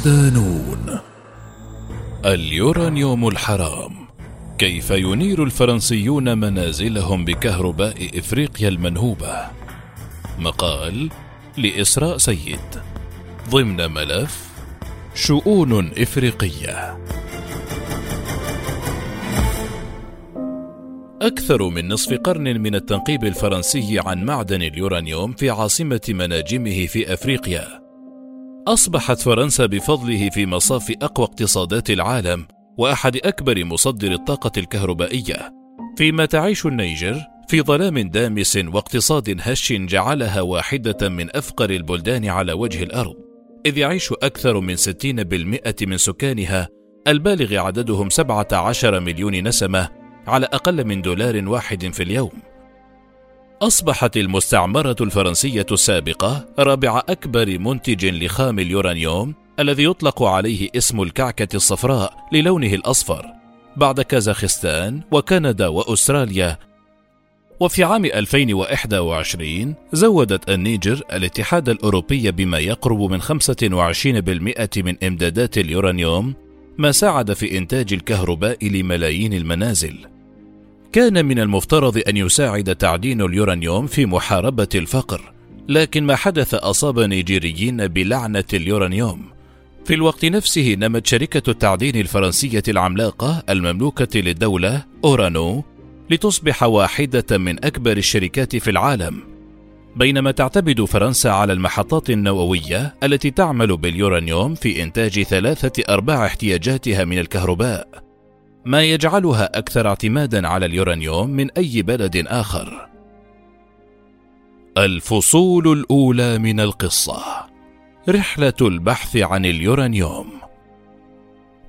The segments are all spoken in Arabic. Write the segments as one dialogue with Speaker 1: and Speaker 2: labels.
Speaker 1: صدانون اليورانيوم الحرام. كيف ينير الفرنسيون منازلهم بكهرباء إفريقيا المنهوبة؟ مقال لإسراء سيد. ضمن ملف شؤون إفريقية. أكثر من نصف قرن من التنقيب الفرنسي عن معدن اليورانيوم في عاصمة مناجمه في أفريقيا. أصبحت فرنسا بفضله في مصاف أقوى اقتصادات العالم وأحد أكبر مصدر الطاقة الكهربائية، فيما تعيش النيجر في ظلام دامس واقتصاد هش جعلها واحدة من أفقر البلدان على وجه الأرض، إذ يعيش أكثر من 60% من سكانها البالغ عددهم 17 مليون نسمة على أقل من دولار واحد في اليوم. أصبحت المستعمرة الفرنسية السابقة رابع أكبر منتج لخام اليورانيوم الذي يطلق عليه اسم الكعكة الصفراء للونه الأصفر بعد كازاخستان وكندا وأستراليا وفي عام 2021 زودت النيجر الاتحاد الأوروبي بما يقرب من 25% من إمدادات اليورانيوم ما ساعد في إنتاج الكهرباء لملايين المنازل. كان من المفترض أن يساعد تعدين اليورانيوم في محاربة الفقر، لكن ما حدث أصاب نيجيريين بلعنة اليورانيوم. في الوقت نفسه نمت شركة التعدين الفرنسية العملاقة المملوكة للدولة أورانو لتصبح واحدة من أكبر الشركات في العالم بينما تعتمد فرنسا على المحطات النووية التي تعمل باليورانيوم في إنتاج ثلاثة أرباع احتياجاتها من الكهرباء، ما يجعلها أكثر اعتمادا على اليورانيوم من أي بلد آخر. الفصول الأولى من القصة رحلة البحث عن اليورانيوم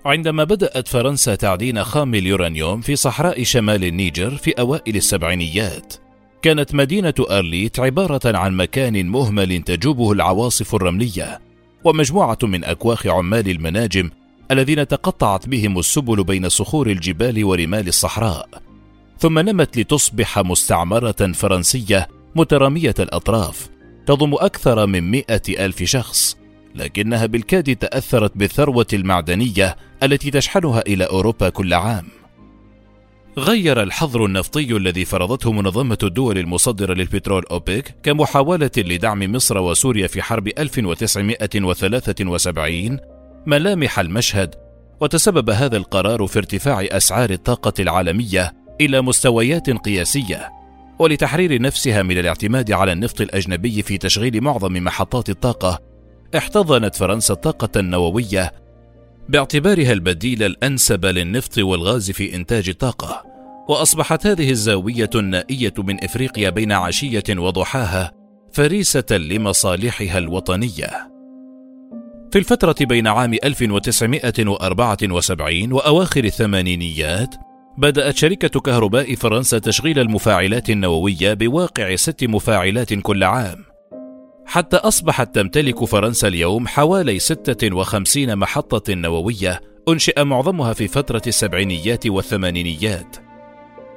Speaker 1: عندما بدأت فرنسا تعدين خام اليورانيوم في صحراء شمال النيجر في أوائل السبعينيات، كانت مدينة أرليت عبارة عن مكان مهمل تجوبه العواصف الرملية ومجموعة من أكواخ عمال المناجم الذين تقطعت بهم السبل بين صخور الجبال ورمال الصحراء ثم نمت لتصبح مستعمرة فرنسية مترامية الأطراف تضم أكثر من مئة ألف شخص لكنها بالكاد تأثرت بالثروة المعدنية التي تشحنها إلى أوروبا كل عام. غير الحظر النفطي الذي فرضته منظمة الدول المصدرة للبترول أوبك كمحاولة لدعم مصر وسوريا في حرب 1973 ملامح المشهد وتسبب هذا القرار في ارتفاع أسعار الطاقة العالمية إلى مستويات قياسية ولتحرير نفسها من الاعتماد على النفط الأجنبي في تشغيل معظم محطات الطاقة. احتضنت فرنسا الطاقة النووية باعتبارها البديل الأنسب للنفط والغاز في إنتاج الطاقة وأصبحت هذه الزاوية النائية من إفريقيا بين عشية وضحاها فريسة لمصالحها الوطنية. في الفترة بين عام 1974 وأواخر الثمانينيات بدأت شركة كهرباء فرنسا تشغيل المفاعلات النووية بواقع ست مفاعلات كل عام. حتى أصبحت تمتلك فرنسا اليوم حوالي 56 محطة نووية أنشئ معظمها في فترة السبعينيات والثمانينيات.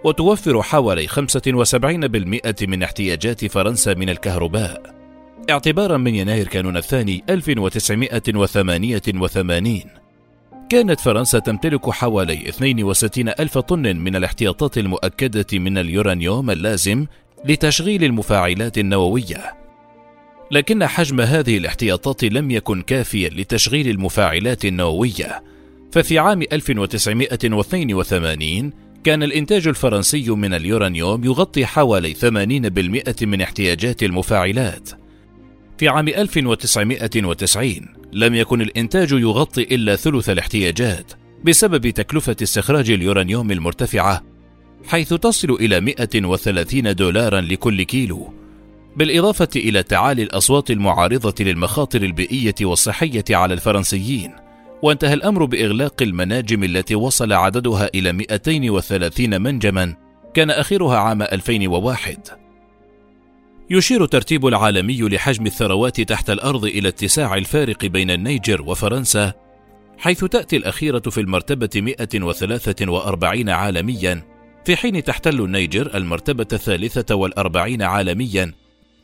Speaker 1: وتوفر حوالي 75% من احتياجات فرنسا من الكهرباء. اعتبارا من يناير كانون الثاني 1988 كانت فرنسا تمتلك حوالي 62 ألف طن من الاحتياطات المؤكدة من اليورانيوم اللازم لتشغيل المفاعلات النووية. لكن حجم هذه الاحتياطات لم يكن كافيا لتشغيل المفاعلات النووية. ففي عام 1982 كان الإنتاج الفرنسي من اليورانيوم يغطي حوالي 80% من احتياجات المفاعلات. في عام 1990 لم يكن الإنتاج يغطي إلا ثلث الاحتياجات بسبب تكلفة استخراج اليورانيوم المرتفعة حيث تصل إلى 130 دولارا لكل كيلو بالإضافة إلى تعالي الأصوات المعارضة للمخاطر البيئية والصحية على الفرنسيين وانتهى الأمر بإغلاق المناجم التي وصل عددها إلى 230 منجما كان آخرها عام 2001 يشير الترتيب العالمي لحجم الثروات تحت الأرض إلى اتساع الفارق بين النيجر وفرنسا حيث تأتي الأخيرة في المرتبة 143 عالميا في حين تحتل النيجر المرتبة الثالثة والأربعين عالميا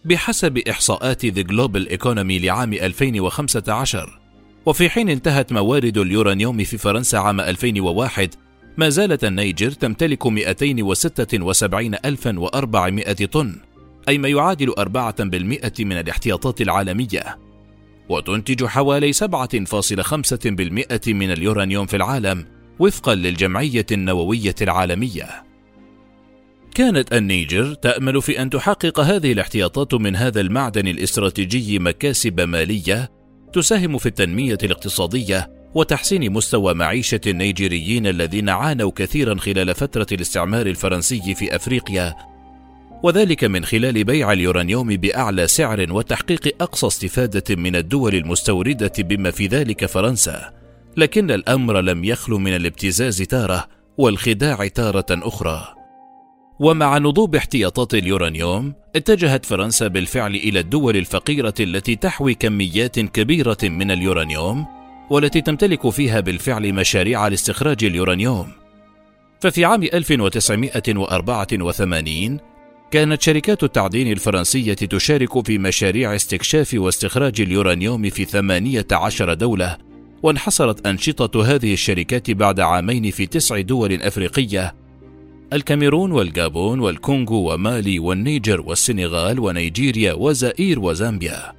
Speaker 1: بحسب إحصاءات The Global Economy لعام 2015 وفي حين انتهت موارد اليورانيوم في فرنسا عام 2001 ما زالت النيجر تمتلك 277400 طن. أي ما يعادل 4% من الاحتياطات العالمية وتنتج حوالي 7.5% من اليورانيوم في العالم وفقا للجمعية النووية العالمية. كانت النيجر تأمل في أن تحقق هذه الاحتياطات من هذا المعدن الاستراتيجي مكاسب مالية تساهم في التنمية الاقتصادية وتحسين مستوى معيشة النيجيريين الذين عانوا كثيرا خلال فترة الاستعمار الفرنسي في أفريقيا وذلك من خلال بيع اليورانيوم بأعلى سعر وتحقيق أقصى استفادة من الدول المستوردة بما في ذلك فرنسا. لكن الأمر لم يخل من الابتزاز تارة والخداع تارة أخرى. ومع نضوب احتياطات اليورانيوم اتجهت فرنسا بالفعل إلى الدول الفقيرة التي تحوي كميات كبيرة من اليورانيوم والتي تمتلك فيها بالفعل مشاريع لاستخراج اليورانيوم. ففي عام 1984 كانت شركات التعدين الفرنسية تشارك في مشاريع استكشاف واستخراج اليورانيوم في 18 دولة وانحصرت أنشطة هذه الشركات بعد عامين في تسع دول أفريقية. الكاميرون والجابون والكونغو ومالي والنيجر والسنغال ونيجيريا وزائير وزامبيا.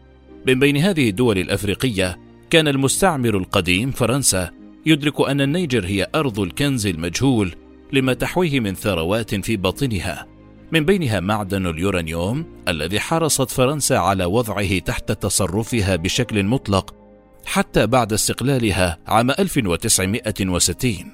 Speaker 1: من بين هذه الدول الأفريقية كان المستعمر القديم فرنسا يدرك أن النيجر هي أرض الكنز المجهول لما تحويه من ثروات في باطنها من بينها معدن اليورانيوم الذي حرصت فرنسا على وضعه تحت تصرفها بشكل مطلق حتى بعد استقلالها عام 1960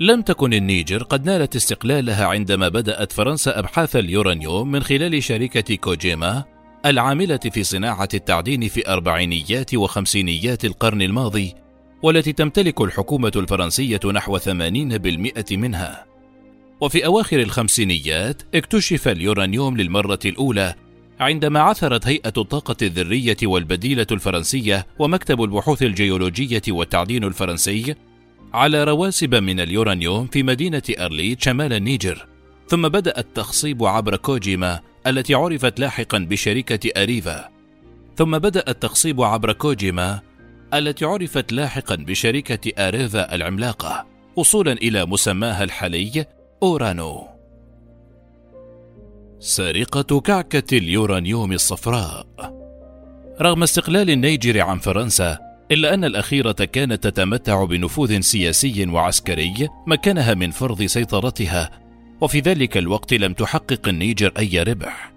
Speaker 1: لم تكن النيجر قد نالت استقلالها عندما بدأت فرنسا أبحاث اليورانيوم من خلال شركة كوجيما العاملة في صناعة التعدين في أربعينيات وخمسينيات القرن الماضي والتي تمتلك الحكومة الفرنسية نحو 80% منها. وفي أواخر الخمسينيات اكتشف اليورانيوم للمرة الأولى عندما عثرت هيئة الطاقة الذرية والبديلة الفرنسية ومكتب البحوث الجيولوجية والتعدين الفرنسي على رواسب من اليورانيوم في مدينة أرليت شمال النيجر. ثم بدأ التخصيب عبر كوجيما التي عرفت لاحقا بشركة أريفا. ثم بدأ التخصيب عبر كوجيما التي عرفت لاحقا بشركة أريفا العملاقة وصولا إلى مسماها الحالي أورانو. سرقة كعكة اليورانيوم الصفراء. رغم استقلال النيجر عن فرنسا إلا أن الأخيرة كانت تتمتع بنفوذ سياسي وعسكري مكنها من فرض سيطرتها وفي ذلك الوقت لم تحقق النيجر أي ربح.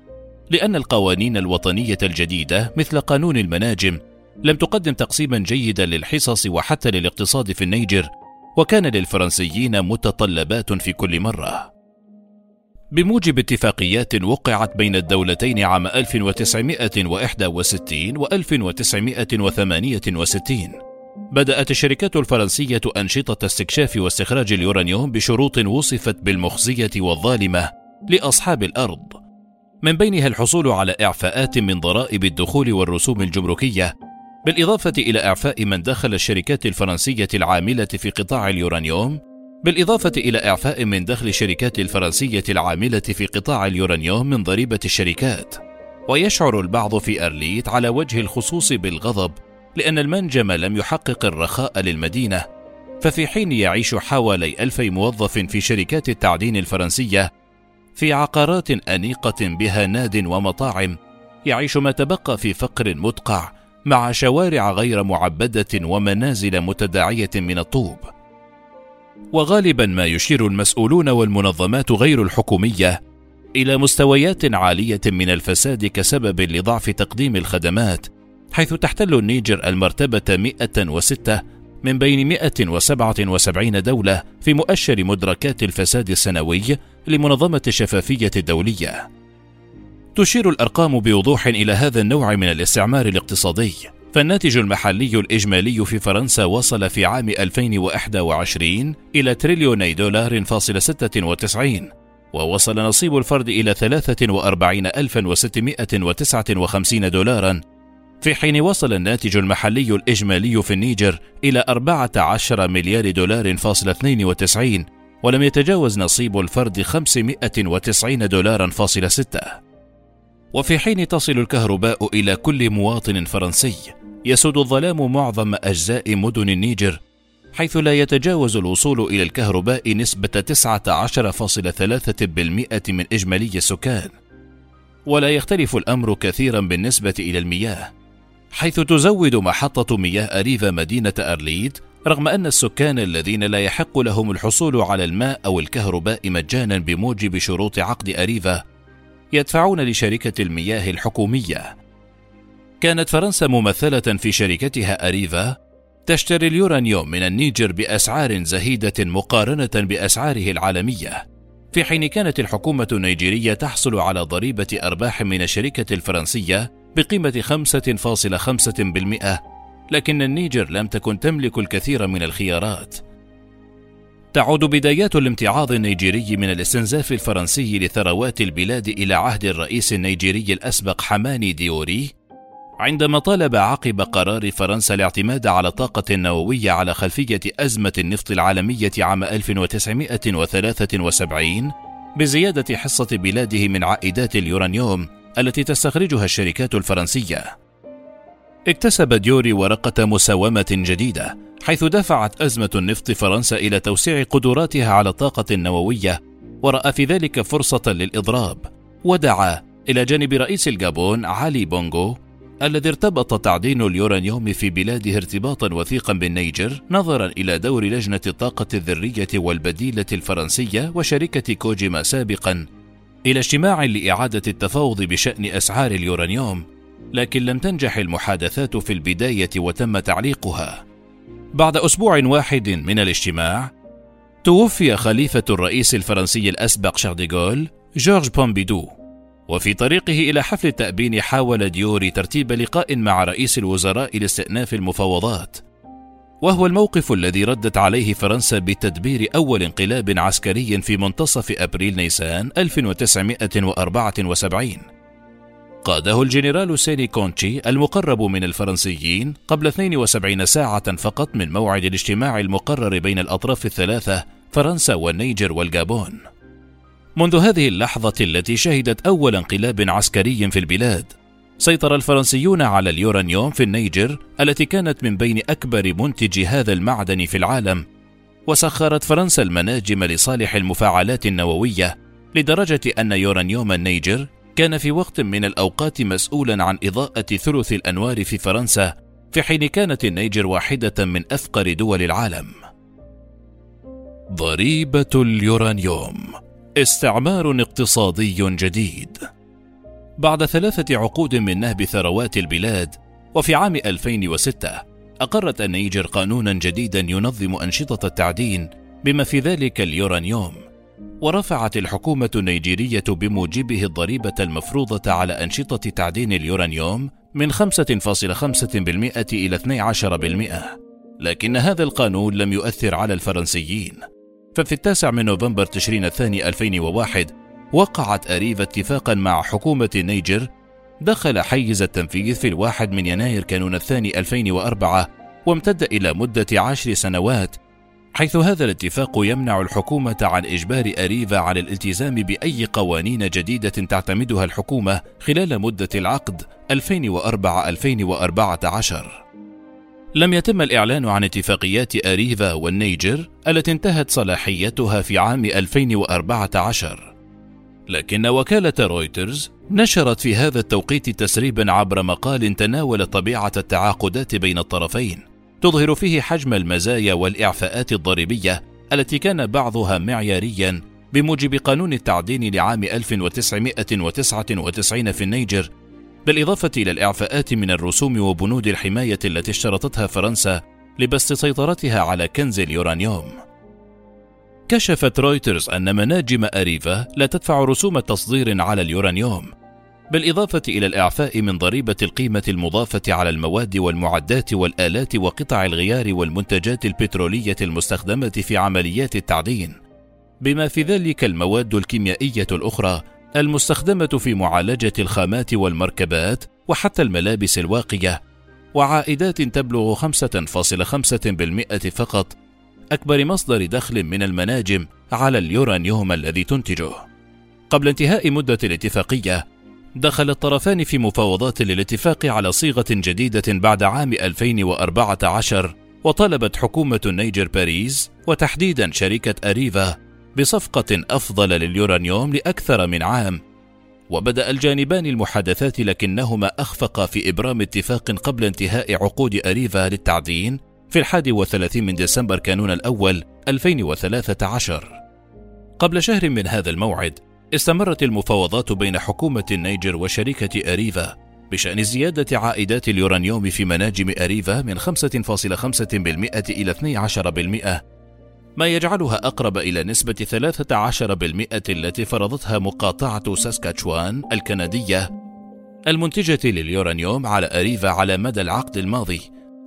Speaker 1: لأن القوانين الوطنية الجديدة مثل قانون المناجم لم تقدم تقسيما جيدا للحصص وحتى للاقتصاد في النيجر وكان للفرنسيين متطلبات في كل مرة. بموجب اتفاقيات وقعت بين الدولتين عام 1961 و 1968 بدأت الشركات الفرنسية أنشطة استكشاف واستخراج اليورانيوم بشروط وصفت بالمخزية والظالمة لأصحاب الأرض. من بينها الحصول على إعفاءات من ضرائب الدخول والرسوم الجمركية بالإضافة إلى إعفاء من دخل الشركات الفرنسية العاملة في قطاع اليورانيوم بالإضافة إلى إعفاء من دخل الشركات الفرنسية العاملة في قطاع اليورانيوم من ضريبة الشركات. ويشعر البعض في أرليت على وجه الخصوص بالغضب لأن المنجم لم يحقق الرخاء للمدينة. ففي حين يعيش حوالي ألفي موظف في شركات التعدين الفرنسية في عقارات أنيقة بها ناد ومطاعم يعيش ما تبقى في فقر مدقع مع شوارع غير معبدة ومنازل متداعية من الطوب وغالبا ما يشير المسؤولون والمنظمات غير الحكومية إلى مستويات عالية من الفساد كسبب لضعف تقديم الخدمات حيث تحتل النيجر المرتبة 106 من بين 177 دولة في مؤشر مدركات الفساد السنوي لمنظمة الشفافية الدولية. تشير الأرقام بوضوح إلى هذا النوع من الاستعمار الاقتصادي، فالناتج المحلي الإجمالي في فرنسا وصل في عام 2021 إلى تريليوني دولار فاصل 96 ووصل نصيب الفرد إلى 43659 دولارا. في حين وصل الناتج المحلي الإجمالي في النيجر إلى 14 مليار دولار فاصل 92 ولم يتجاوز نصيب الفرد 590 دولارا فاصل 6 وفي حين تصل الكهرباء إلى كل مواطن فرنسي يسود الظلام معظم أجزاء مدن النيجر حيث لا يتجاوز الوصول إلى الكهرباء نسبة 19.3% من إجمالي السكان. ولا يختلف الأمر كثيرا بالنسبة إلى المياه حيث تزود محطة مياه أريفا مدينة أرليد رغم أن السكان الذين لا يحق لهم الحصول على الماء أو الكهرباء مجانا بموجب شروط عقد أريفا يدفعون لشركة المياه الحكومية. كانت فرنسا ممثلة في شركتها أريفا تشتري اليورانيوم من النيجر بأسعار زهيدة مقارنة بأسعاره العالمية، في حين كانت الحكومة النيجيرية تحصل على ضريبة أرباح من الشركة الفرنسية بقيمة 5.5%، لكن النيجر لم تكن تملك الكثير من الخيارات. تعود بدايات الامتعاض النيجيري من الاستنزاف الفرنسي لثروات البلاد إلى عهد الرئيس النيجيري الأسبق حماني ديوري عندما طالب عقب قرار فرنسا الاعتماد على الطاقة النووية على خلفية أزمة النفط العالمية عام 1973 بزيادة حصة بلاده من عائدات اليورانيوم التي تستخرجها الشركات الفرنسية. اكتسب ديوري ورقة مساومة جديدة حيث دفعت أزمة النفط فرنسا إلى توسيع قدراتها على الطاقة النووية ورأى في ذلك فرصة للإضراب ودعا إلى جانب رئيس الجابون علي بونغو الذي ارتبط تعدين اليورانيوم في بلاده ارتباطا وثيقا بالنيجر نظرا إلى دور لجنة الطاقة الذرية والبديلة الفرنسية وشركة كوجيما سابقا إلى اجتماع لإعادة التفاوض بشأن أسعار اليورانيوم. لكن لم تنجح المحادثات في البداية وتم تعليقها. بعد أسبوع واحد من الاجتماع توفي خليفة الرئيس الفرنسي الأسبق شارديغول جورج بومبيدو. وفي طريقه إلى حفل التأبين حاول ديوري ترتيب لقاء مع رئيس الوزراء لاستئناف المفاوضات. وهو الموقف الذي ردت عليه فرنسا بتدبير أول انقلاب عسكري في منتصف أبريل نيسان 1974 قاده الجنرال سيني كونتشي المقرب من الفرنسيين قبل 72 ساعة فقط من موعد الاجتماع المقرر بين الأطراف الثلاثة فرنسا والنيجر والجابون. منذ هذه اللحظة التي شهدت أول انقلاب عسكري في البلاد، سيطر الفرنسيون على اليورانيوم في النيجر التي كانت من بين أكبر منتجي هذا المعدن في العالم، وسخرت فرنسا المناجم لصالح المفاعلات النووية لدرجة أن يورانيوم النيجر كان في وقت من الأوقات مسؤولا عن إضاءة ثلث الأنوار في فرنسا في حين كانت النيجر واحدة من أفقر دول العالم. ضريبة اليورانيوم. استعمار اقتصادي جديد. بعد ثلاثة عقود من نهب ثروات البلاد وفي عام 2006 أقرت النيجر قانونا جديدا ينظم أنشطة التعدين بما في ذلك اليورانيوم. ورفعت الحكومة النيجيرية بموجبه الضريبة المفروضة على أنشطة تعدين اليورانيوم من 5.5% إلى 12%، لكن هذا القانون لم يؤثر على الفرنسيين، ففي التاسع من نوفمبر تشرين الثاني 2001 وقعت أريفا اتفاقا مع حكومة النيجر دخل حيز التنفيذ في الواحد من يناير كانون الثاني 2004 وامتد إلى مدة عشر سنوات حيث هذا الاتفاق يمنع الحكومة عن إجبار أريفا على الالتزام بأي قوانين جديدة تعتمدها الحكومة خلال مدة العقد 2004-2014. لم يتم الإعلان عن اتفاقيات أريفا والنيجر التي انتهت صلاحيتها في عام 2014 لكن وكالة رويترز نشرت في هذا التوقيت تسريبا عبر مقال تناول طبيعة التعاقدات بين الطرفين تظهر فيه حجم المزايا والإعفاءات الضريبية التي كان بعضها معياريا بموجب قانون التعدين لعام 1999 في النيجر بالإضافة إلى الإعفاءات من الرسوم وبنود الحماية التي اشترطتها فرنسا لبسط سيطرتها على كنز اليورانيوم. كشفت رويترز أن مناجم أريفا لا تدفع رسوم تصدير على اليورانيوم، بالإضافة إلى الإعفاء من ضريبة القيمة المضافة على المواد والمعدات والآلات وقطع الغيار والمنتجات البترولية المستخدمة في عمليات التعدين، بما في ذلك المواد الكيميائية الأخرى المستخدمة في معالجة الخامات والمركبات وحتى الملابس الواقية، وعائدات تبلغ 5.5% فقط، أكبر مصدر دخل من المناجم على اليورانيوم الذي تنتجه. قبل انتهاء مدة الاتفاقية، دخل الطرفان في مفاوضات للاتفاق على صيغة جديدة بعد عام 2014 وطلبت حكومة النيجر باريس وتحديدا شركة أريفا بصفقة أفضل لليورانيوم لأكثر من عام. وبدأ الجانبان المحادثات لكنهما أخفقا في إبرام اتفاق قبل انتهاء عقود أريفا للتعدين في الحادي والثلاثين من ديسمبر كانون الأول 2013 قبل شهر من هذا الموعد استمرت المفاوضات بين حكومة النيجر وشركة أريفا بشأن زيادة عائدات اليورانيوم في مناجم أريفا من 5.5% إلى 12% ما يجعلها أقرب إلى نسبة 13% التي فرضتها مقاطعة ساسكاتشوان الكندية. المنتجة لليورانيوم على أريفا على مدى العقد الماضي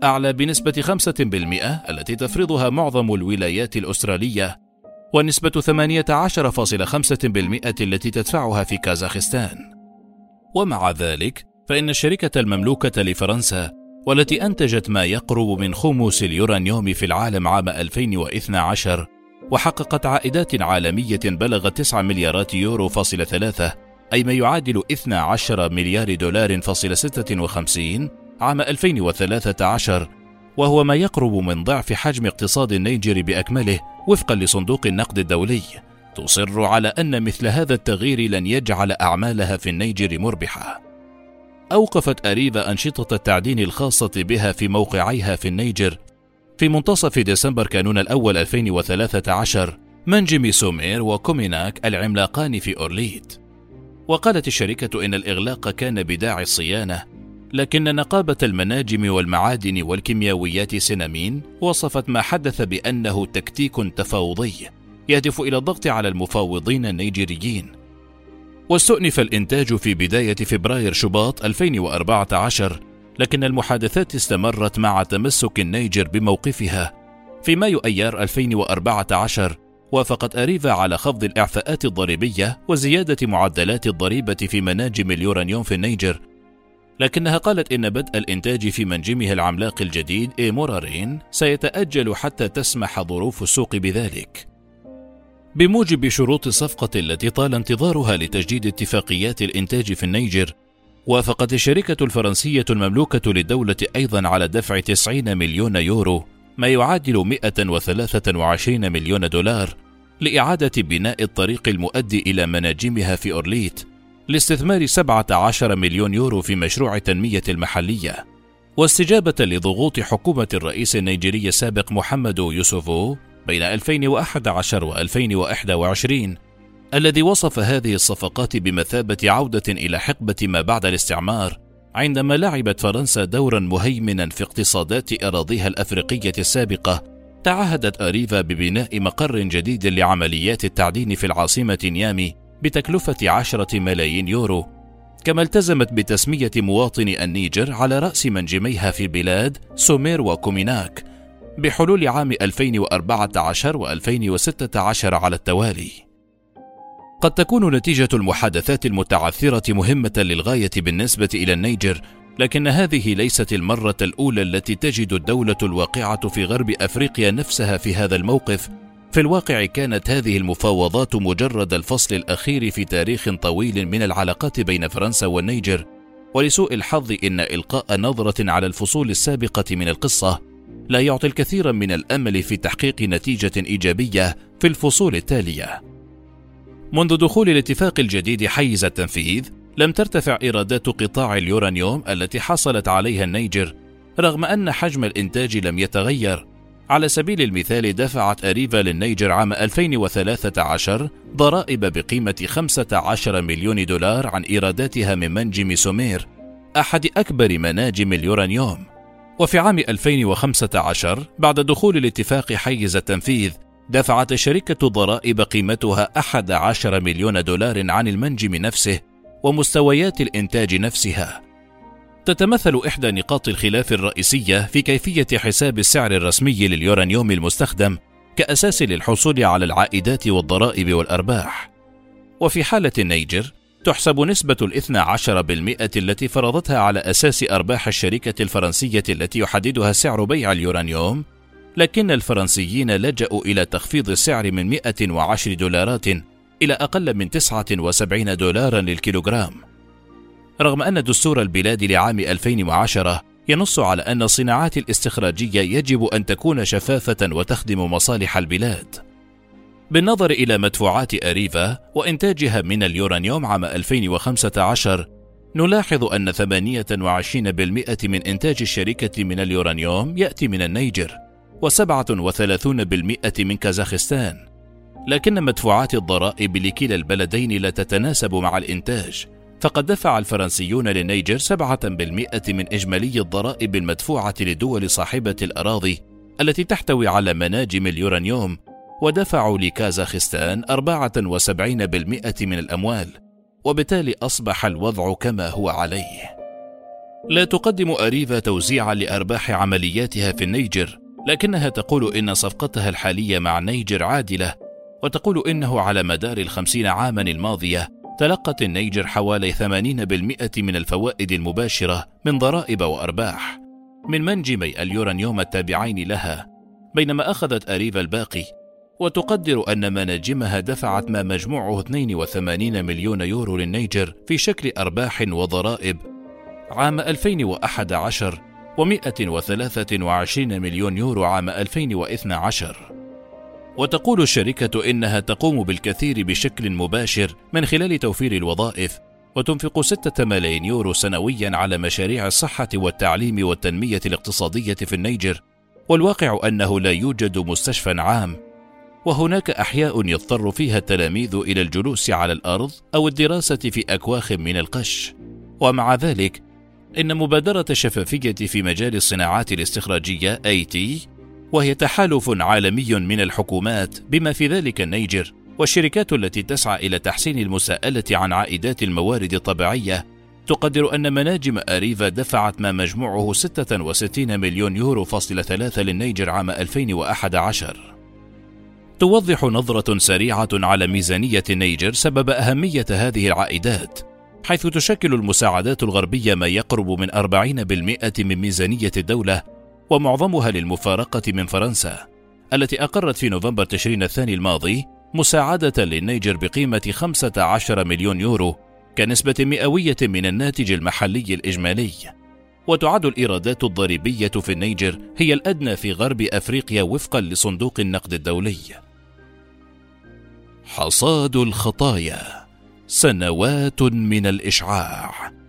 Speaker 1: أعلى بنسبة 5% التي تفرضها معظم الولايات الأسترالية. ونسبة 18.5% التي تدفعها في كازاخستان. ومع ذلك فإن الشركة المملوكة لفرنسا والتي أنتجت ما يقرب من خمس اليورانيوم في العالم عام 2012 وحققت عائدات عالمية بلغت 9 مليارات يورو فاصلة ثلاثة أي ما يعادل 12 مليار دولار فاصلة 56 عام 2013 وهو ما يقرب من ضعف حجم اقتصاد النيجر بأكمله وفقا لصندوق النقد الدولي. تصر على أن مثل هذا التغيير لن يجعل أعمالها في النيجر مربحة. أوقفت أريفا أنشطة التعدين الخاصة بها في موقعيها في النيجر. في منتصف ديسمبر كانون الأول 2013 منجم سومير وكوميناك العملاقان في أرليت وقالت الشركة إن الإغلاق كان بداعي الصيانة لكن نقابة المناجم والمعادن والكيميائيات سينامين وصفت ما حدث بأنه تكتيك تفاوضي يهدف إلى الضغط على المفاوضين النيجيريين. واستؤنف الإنتاج في بداية فبراير شباط 2014 لكن المحادثات استمرت مع تمسك النيجر بموقفها. في مايو أيار 2014 وافقت أريفا على خفض الإعفاءات الضريبية وزيادة معدلات الضريبة في مناجم اليورانيوم في النيجر لكنها قالت إن بدء الإنتاج في منجمها العملاق الجديد إيمورارين سيتأجل حتى تسمح ظروف السوق بذلك. بموجب شروط الصفقة التي طال انتظارها لتجديد اتفاقيات الإنتاج في النيجر وافقت الشركة الفرنسية المملوكة للدولة أيضا على دفع 90 مليون يورو ما يعادل 123 مليون دولار لإعادة بناء الطريق المؤدي إلى مناجمها في أرليت. لاستثمار 17 مليون يورو في مشروع التنمية المحلية. واستجابة لضغوط حكومة الرئيس النيجيري السابق محمد إيسوفو بين 2011 و 2021 الذي وصف هذه الصفقات بمثابة عودة إلى حقبة ما بعد الاستعمار عندما لعبت فرنسا دورا مهيمنا في اقتصادات أراضيها الأفريقية السابقة تعهدت أريفا ببناء مقر جديد لعمليات التعدين في العاصمة نيامي بتكلفة عشرة ملايين يورو كما التزمت بتسمية مواطني النيجر على رأس منجميها في البلاد سومير وكوميناك بحلول عام 2014 و2016 على التوالي. قد تكون نتيجة المحادثات المتعثرة مهمة للغاية بالنسبة إلى النيجر، لكن هذه ليست المرة الأولى التي تجد الدولة الواقعة في غرب أفريقيا نفسها في هذا الموقف. في الواقع كانت هذه المفاوضات مجرد الفصل الأخير في تاريخ طويل من العلاقات بين فرنسا والنيجر، ولسوء الحظ إن إلقاء نظرة على الفصول السابقة من القصة لا يعطي الكثير من الأمل في تحقيق نتيجة إيجابية في الفصول التالية. منذ دخول الاتفاق الجديد حيز التنفيذ لم ترتفع إيرادات قطاع اليورانيوم التي حصلت عليها النيجر رغم أن حجم الإنتاج لم يتغير. على سبيل المثال دفعت أريفا للنيجر عام 2013 ضرائب بقيمة 15 مليون دولار عن إيراداتها من منجم سومير أحد أكبر مناجم اليورانيوم وفي عام 2015 بعد دخول الاتفاق حيز التنفيذ دفعت الشركة ضرائب قيمتها 11 مليون دولار عن المنجم نفسه ومستويات الإنتاج نفسها. تتمثل إحدى نقاط الخلاف الرئيسية في كيفية حساب السعر الرسمي لليورانيوم المستخدم كأساس للحصول على العائدات والضرائب والأرباح. وفي حالة النيجر تحسب نسبة الإثنى عشر بالمئة التي فرضتها على أساس أرباح الشركة الفرنسية التي يحددها سعر بيع اليورانيوم لكن الفرنسيين لجأوا إلى تخفيض السعر من 110 دولارات إلى أقل من 79 دولارا للكيلوغرام رغم أن دستور البلاد لعام 2010 ينص على أن الصناعات الاستخراجية يجب أن تكون شفافة وتخدم مصالح البلاد. بالنظر إلى مدفوعات أريفا وإنتاجها من اليورانيوم عام 2015 نلاحظ أن 28% من إنتاج الشركة من اليورانيوم يأتي من النيجر و37% من كازاخستان لكن مدفوعات الضرائب لكلا البلدين لا تتناسب مع الإنتاج فقد دفع الفرنسيون للنيجر 7% من إجمالي الضرائب المدفوعة لدول صاحبة الأراضي التي تحتوي على مناجم اليورانيوم ودفعوا لكازاخستان 74% من الأموال وبالتالي أصبح الوضع كما هو عليه. لا تقدم أريفا توزيعا لأرباح عملياتها في النيجر لكنها تقول إن صفقتها الحالية مع النيجر عادلة وتقول إنه على مدار الخمسين عاما الماضية تلقت النيجر حوالي 80% من الفوائد المباشرة من ضرائب وأرباح. من منجمي اليورانيوم التابعين لها بينما أخذت أريفا الباقي. وتقدر أن مناجمها دفعت ما مجموعه 82 مليون يورو للنيجر في شكل أرباح وضرائب. عام 2011 و123 مليون يورو عام 2012 وتقول الشركة إنها تقوم بالكثير بشكل مباشر من خلال توفير الوظائف وتنفق ستة ملايين يورو سنويا على مشاريع الصحة والتعليم والتنمية الاقتصادية في النيجر. والواقع أنه لا يوجد مستشفى عام. وهناك أحياء يضطر فيها التلاميذ إلى الجلوس على الأرض أو الدراسة في أكواخ من القش. ومع ذلك إن مبادرة الشفافية في مجال الصناعات الاستخراجية AT وهي تحالف عالمي من الحكومات بما في ذلك النيجر والشركات التي تسعى إلى تحسين المساءلة عن عائدات الموارد الطبيعية. تقدر أن مناجم أريفا دفعت ما مجموعه 66 مليون يورو فاصلة ثلاثة للنيجر عام 2011 توضح نظرة سريعة على ميزانية النيجر سبب أهمية هذه العائدات حيث تشكل المساعدات الغربية ما يقرب من 40% من ميزانية الدولة ومعظمها للمفارقة من فرنسا التي أقرت في نوفمبر تشرين الثاني الماضي مساعدة للنيجر بقيمة 15 مليون يورو كنسبة مئوية من الناتج المحلي الإجمالي. وتعد الإيرادات الضريبية في النيجر هي الأدنى في غرب أفريقيا وفقا لصندوق النقد الدولي. حصاد الخطايا سنوات من الإشعاع.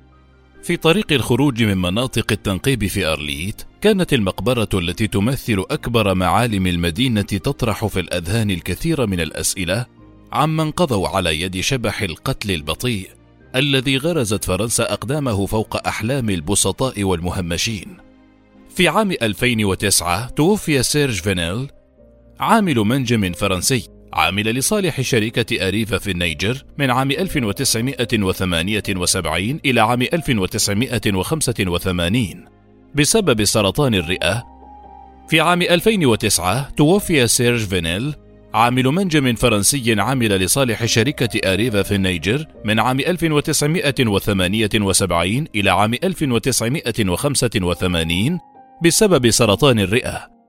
Speaker 1: في طريق الخروج من مناطق التنقيب في أرليت كانت المقبرة التي تمثل أكبر معالم المدينة تطرح في الأذهان الكثير من الأسئلة عمن قضوا على يد شبح القتل البطيء الذي غرزت فرنسا أقدامه فوق أحلام البسطاء والمهمشين. في عام 2009 توفي سيرج فينيل عامل منجم فرنسي عامل لصالح شركة أريفا في النيجر من عام 1978 إلى عام 1985 بسبب سرطان الرئة. في عام 2009 توفي سيرج فينيل عامل منجم فرنسي عمل لصالح شركة أريفا في النيجر من عام 1978 إلى عام 1985 بسبب سرطان الرئة.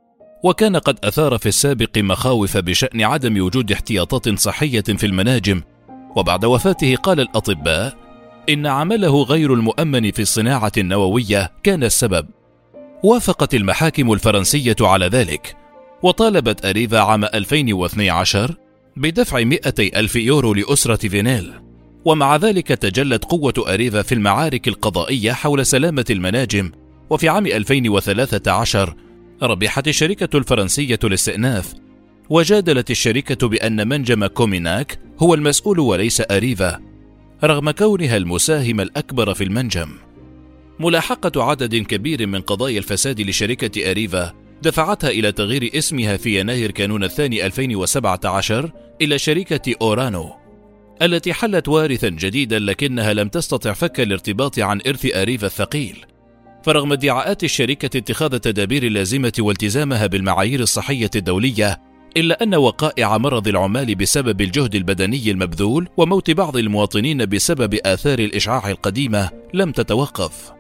Speaker 1: وكان قد أثار في السابق مخاوف بشأن عدم وجود احتياطات صحية في المناجم، وبعد وفاته قال الأطباء إن عمله غير المؤمن في الصناعة النووية كان السبب. وافقت المحاكم الفرنسية على ذلك، وطالبت أريفا عام 2012 بدفع 200 ألف يورو لأسرة فينيل. ومع ذلك تجلت قوة أريفا في المعارك القضائية حول سلامة المناجم. وفي عام 2013 ربحت الشركة الفرنسية الاستئناف وجادلت الشركة بأن منجم كوميناك هو المسؤول وليس أريفا رغم كونها المساهم الأكبر في المنجم. ملاحقة عدد كبير من قضايا الفساد لشركة أريفا دفعتها إلى تغيير اسمها في يناير كانون الثاني 2017 إلى شركة أورانو التي حلت وارثا جديدا لكنها لم تستطع فك الارتباط عن إرث أريفا الثقيل. فرغم ادعاءات الشركة اتخاذ التدابير اللازمة والتزامها بالمعايير الصحية الدولية إلا أن وقائع مرض العمال بسبب الجهد البدني المبذول وموت بعض المواطنين بسبب آثار الإشعاع القديمة لم تتوقف.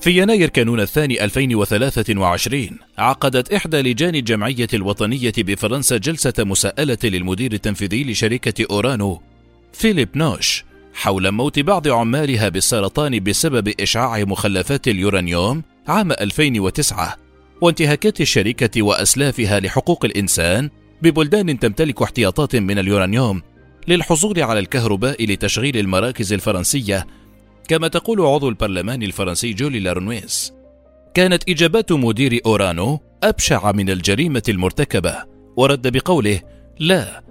Speaker 1: في يناير كانون الثاني 2023 عقدت إحدى لجان الجمعية الوطنية بفرنسا جلسة مساءلة للمدير التنفيذي لشركة أورانو فيليب نوش حول موت بعض عمالها بالسرطان بسبب إشعاع مخلفات اليورانيوم عام 2009 وانتهاكات الشركة وأسلافها لحقوق الإنسان ببلدان تمتلك احتياطات من اليورانيوم للحصول على الكهرباء لتشغيل المراكز الفرنسية كما تقول عضو البرلمان الفرنسي جولي لارنويس. كانت إجابات مدير أورانو أبشع من الجريمة المرتكبة ورد بقوله لا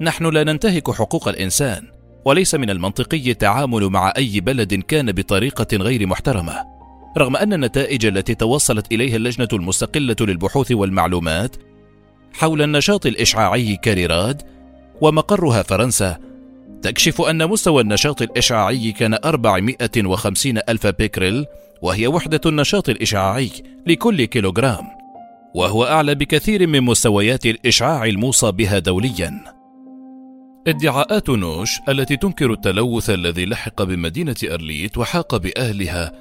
Speaker 1: نحن لا ننتهك حقوق الإنسان. وليس من المنطقي التعامل مع أي بلد كان بطريقة غير محترمة. رغم أن النتائج التي توصلت إليها اللجنة المستقلة للبحوث والمعلومات حول النشاط الإشعاعي كاريراد ومقرها فرنسا تكشف أن مستوى النشاط الإشعاعي كان 450 ألف بيكريل وهي وحدة النشاط الإشعاعي لكل كيلوغرام وهو أعلى بكثير من مستويات الإشعاع الموصى بها دوليا. ادعاءات نوش التي تنكر التلوث الذي لحق بمدينة أرليت وحاق بأهلها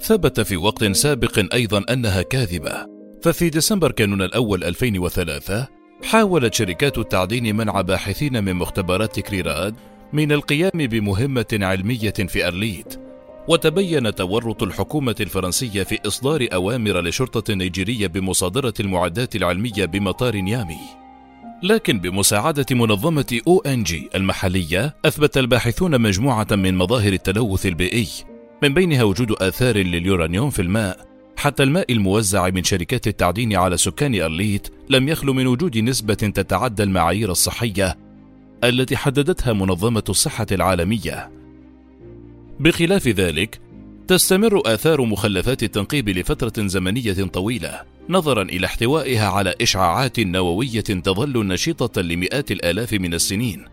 Speaker 1: ثبت في وقت سابق أيضا أنها كاذبة. ففي ديسمبر كانون الأول 2003 حاولت شركات التعدين منع باحثين من مختبرات كريراد من القيام بمهمة علمية في أرليت. وتبين تورط الحكومة الفرنسية في إصدار أوامر لشرطة نيجيرية بمصادرة المعدات العلمية بمطار نيامي. لكن بمساعدة منظمة أو أن جي المحلية أثبت الباحثون مجموعة من مظاهر التلوث البيئي من بينها وجود آثار لليورانيوم في الماء حتى الماء الموزع من شركات التعدين على سكان أرليت لم يخلو من وجود نسبة تتعدى المعايير الصحية التي حددتها منظمة الصحة العالمية. بخلاف ذلك، تستمر آثار مخلفات التنقيب لفترة زمنية طويلة، نظرا إلى احتوائها على إشعاعات نووية تظل نشيطة لمئات الآلاف من السنين.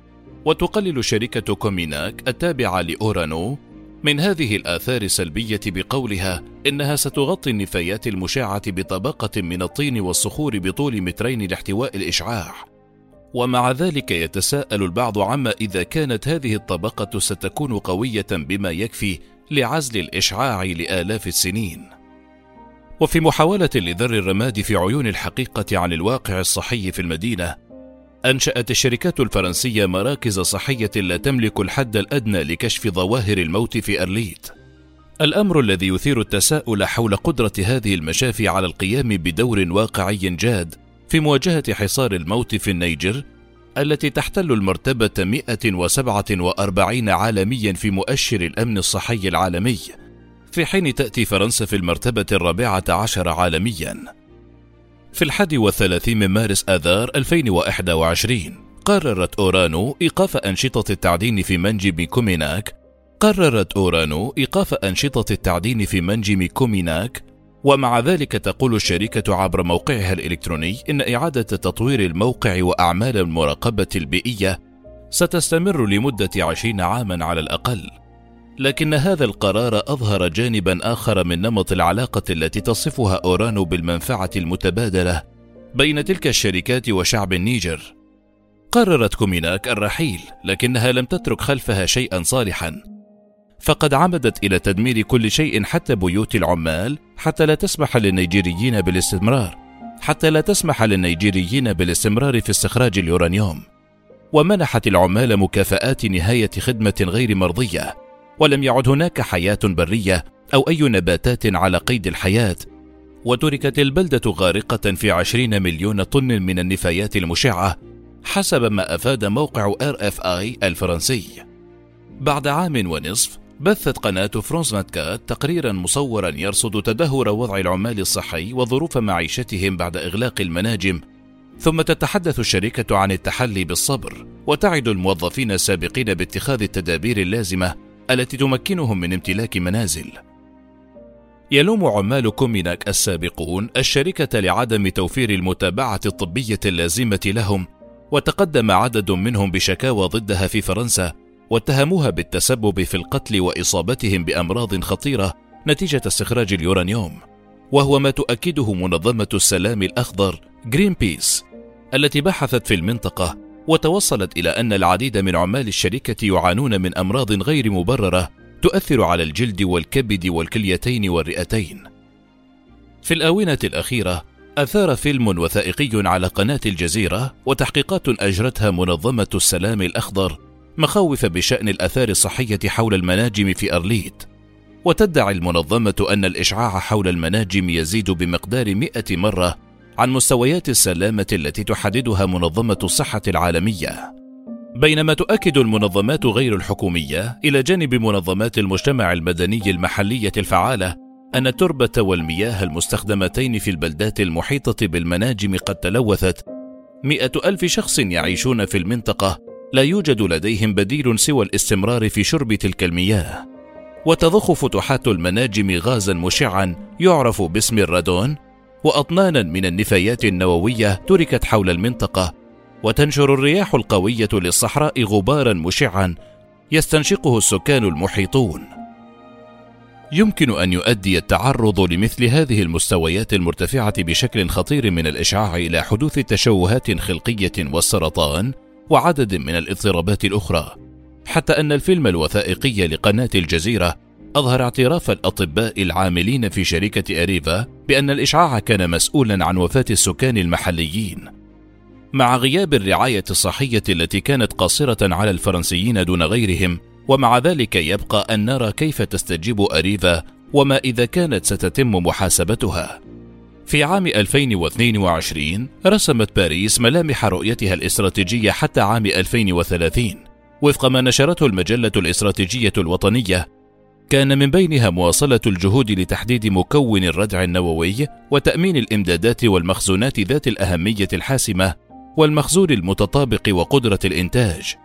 Speaker 1: وتقلل شركة كوميناك التابعة لأورانو من هذه الآثار السلبية بقولها إنها ستغطي النفايات المشعة بطبقة من الطين والصخور بطول مترين لاحتواء الإشعاع. ومع ذلك يتساءل البعض عما إذا كانت هذه الطبقة ستكون قوية بما يكفي لعزل الإشعاع لآلاف السنين. وفي محاولة لذر الرماد في عيون الحقيقة عن الواقع الصحي في المدينة، أنشأت الشركات الفرنسية مراكز صحية لا تملك الحد الأدنى لكشف ظواهر الموت في أرليت. الأمر الذي يثير التساؤل حول قدرة هذه المشافي على القيام بدور واقعي جاد في مواجهة حصار الموت في النيجر التي تحتل المرتبة 147 عالميا في مؤشر الأمن الصحي العالمي في حين تأتي فرنسا في المرتبة الرابعة عشر عالميا. في الحادي والثلاثين من مارس آذار 2021 قررت أورانو إيقاف أنشطة التعدين في منجم كوميناك. قررت أورانو إيقاف أنشطة التعدين في منجم كوميناك. ومع ذلك تقول الشركة عبر موقعها الإلكتروني إن إعادة تطوير الموقع وأعمال المراقبة البيئية ستستمر لمدة عشرين عاما على الأقل. لكن هذا القرار أظهر جانبا آخر من نمط العلاقة التي تصفها أورانو بالمنفعة المتبادلة بين تلك الشركات وشعب النيجر. قررت كوميناك الرحيل لكنها لم تترك خلفها شيئا صالحا. فقد عمدت إلى تدمير كل شيء حتى بيوت العمال حتى لا تسمح للنيجيريين بالاستمرار حتى لا تسمح للنيجيريين بالاستمرار في استخراج اليورانيوم. ومنحت العمال مكافآت نهاية خدمة غير مرضية. ولم يعد هناك حياة برية أو أي نباتات على قيد الحياة. وتركت البلدة غارقة في عشرين مليون طن من النفايات المشعة حسب ما أفاد موقع RFI الفرنسي. بعد عام ونصف بثت قناة فرانس 24 تقريرا مصورا يرصد تدهور وضع العمال الصحي وظروف معيشتهم بعد إغلاق المناجم. ثم تتحدث الشركة عن التحلي بالصبر وتعد الموظفين السابقين باتخاذ التدابير اللازمة. التي تمكنهم من امتلاك منازل. يلوم عمال كوميناك السابقون الشركة لعدم توفير المتابعة الطبية اللازمة لهم وتقدم عدد منهم بشكاوى ضدها في فرنسا واتهموها بالتسبب في القتل وإصابتهم بأمراض خطيرة نتيجة استخراج اليورانيوم. وهو ما تؤكده منظمة السلام الأخضر غرين بيس التي بحثت في المنطقة وتوصلت إلى أن العديد من عمال الشركة يعانون من أمراض غير مبررة تؤثر على الجلد والكبد والكليتين والرئتين. في الآونة الأخيرة أثار فيلم وثائقي على قناة الجزيرة وتحقيقات أجرتها منظمة السلام الأخضر مخاوف بشأن الآثار الصحية حول المناجم في أرليت وتدعي المنظمة أن الإشعاع حول المناجم يزيد بمقدار مئة مرة عن مستويات السلامة التي تحددها منظمة الصحة العالمية. بينما تؤكد المنظمات غير الحكومية إلى جانب منظمات المجتمع المدني المحلية الفعالة أن التربة والمياه المستخدمتين في البلدات المحيطة بالمناجم قد تلوثت. مئة ألف شخص يعيشون في المنطقة لا يوجد لديهم بديل سوى الاستمرار في شرب تلك المياه. وتضخ فتحات المناجم غازا مشعا يعرف باسم الرادون وأطنانا من النفايات النووية تركت حول المنطقة وتنشر الرياح القوية للصحراء غبارا مشعا يستنشقه السكان المحيطون. يمكن أن يؤدي التعرض لمثل هذه المستويات المرتفعة بشكل خطير من الإشعاع إلى حدوث تشوهات خلقية والسرطان وعدد من الاضطرابات الأخرى حتى أن الفيلم الوثائقي لقناة الجزيرة أظهر اعتراف الأطباء العاملين في شركة أريفا بأن الإشعاع كان مسؤولا عن وفاة السكان المحليين. مع غياب الرعاية الصحية التي كانت قاصرة على الفرنسيين دون غيرهم ومع ذلك يبقى ان نرى كيف تستجيب أريفا وما إذا كانت ستتم محاسبتها. في عام 2022 رسمت باريس ملامح رؤيتها الاستراتيجية حتى عام 2030 وفق ما نشرته المجلة الاستراتيجية الوطنية كان من بينها مواصلة الجهود لتحديد مكون الردع النووي وتأمين الإمدادات والمخزونات ذات الأهمية الحاسمة والمخزون المتطابق وقدرة الإنتاج.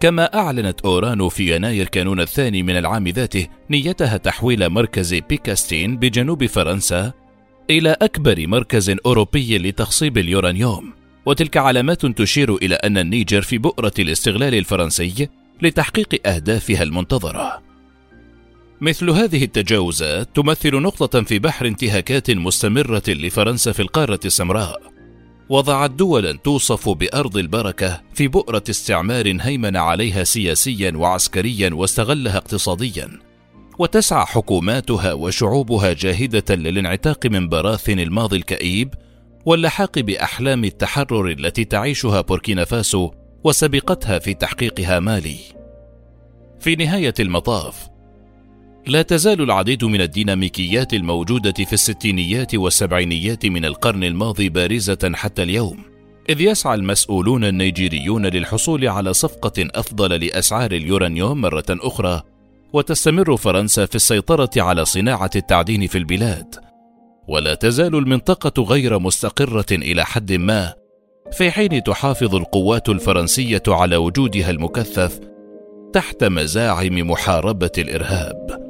Speaker 1: كما أعلنت أورانو في يناير كانون الثاني من العام ذاته نيتها تحويل مركز تريكاستين بجنوب فرنسا إلى أكبر مركز أوروبي لتخصيب اليورانيوم، وتلك علامات تشير إلى أن النيجر في بؤرة الاستغلال الفرنسي لتحقيق أهدافها المنتظرة. مثل هذه التجاوزات تمثل نقطة في بحر انتهاكات مستمرة لفرنسا في القارة السمراء. وضعت دولا توصف بأرض البركة في بؤرة استعمار هيمن عليها سياسيا وعسكريا واستغلها اقتصاديا. وتسعى حكوماتها وشعوبها جاهدة للانعتاق من براثن الماضي الكئيب واللحاق بأحلام التحرر التي تعيشها بوركينا فاسو وسبقتها في تحقيقها مالي. في نهاية المطاف، لا تزال العديد من الديناميكيات الموجودة في الستينيات والسبعينيات من القرن الماضي بارزة حتى اليوم، إذ يسعى المسؤولون النيجيريون للحصول على صفقة أفضل لأسعار اليورانيوم مرة أخرى، وتستمر فرنسا في السيطرة على صناعة التعدين في البلاد، ولا تزال المنطقة غير مستقرة إلى حد ما، في حين تحافظ القوات الفرنسية على وجودها المكثف تحت مزاعم محاربة الإرهاب.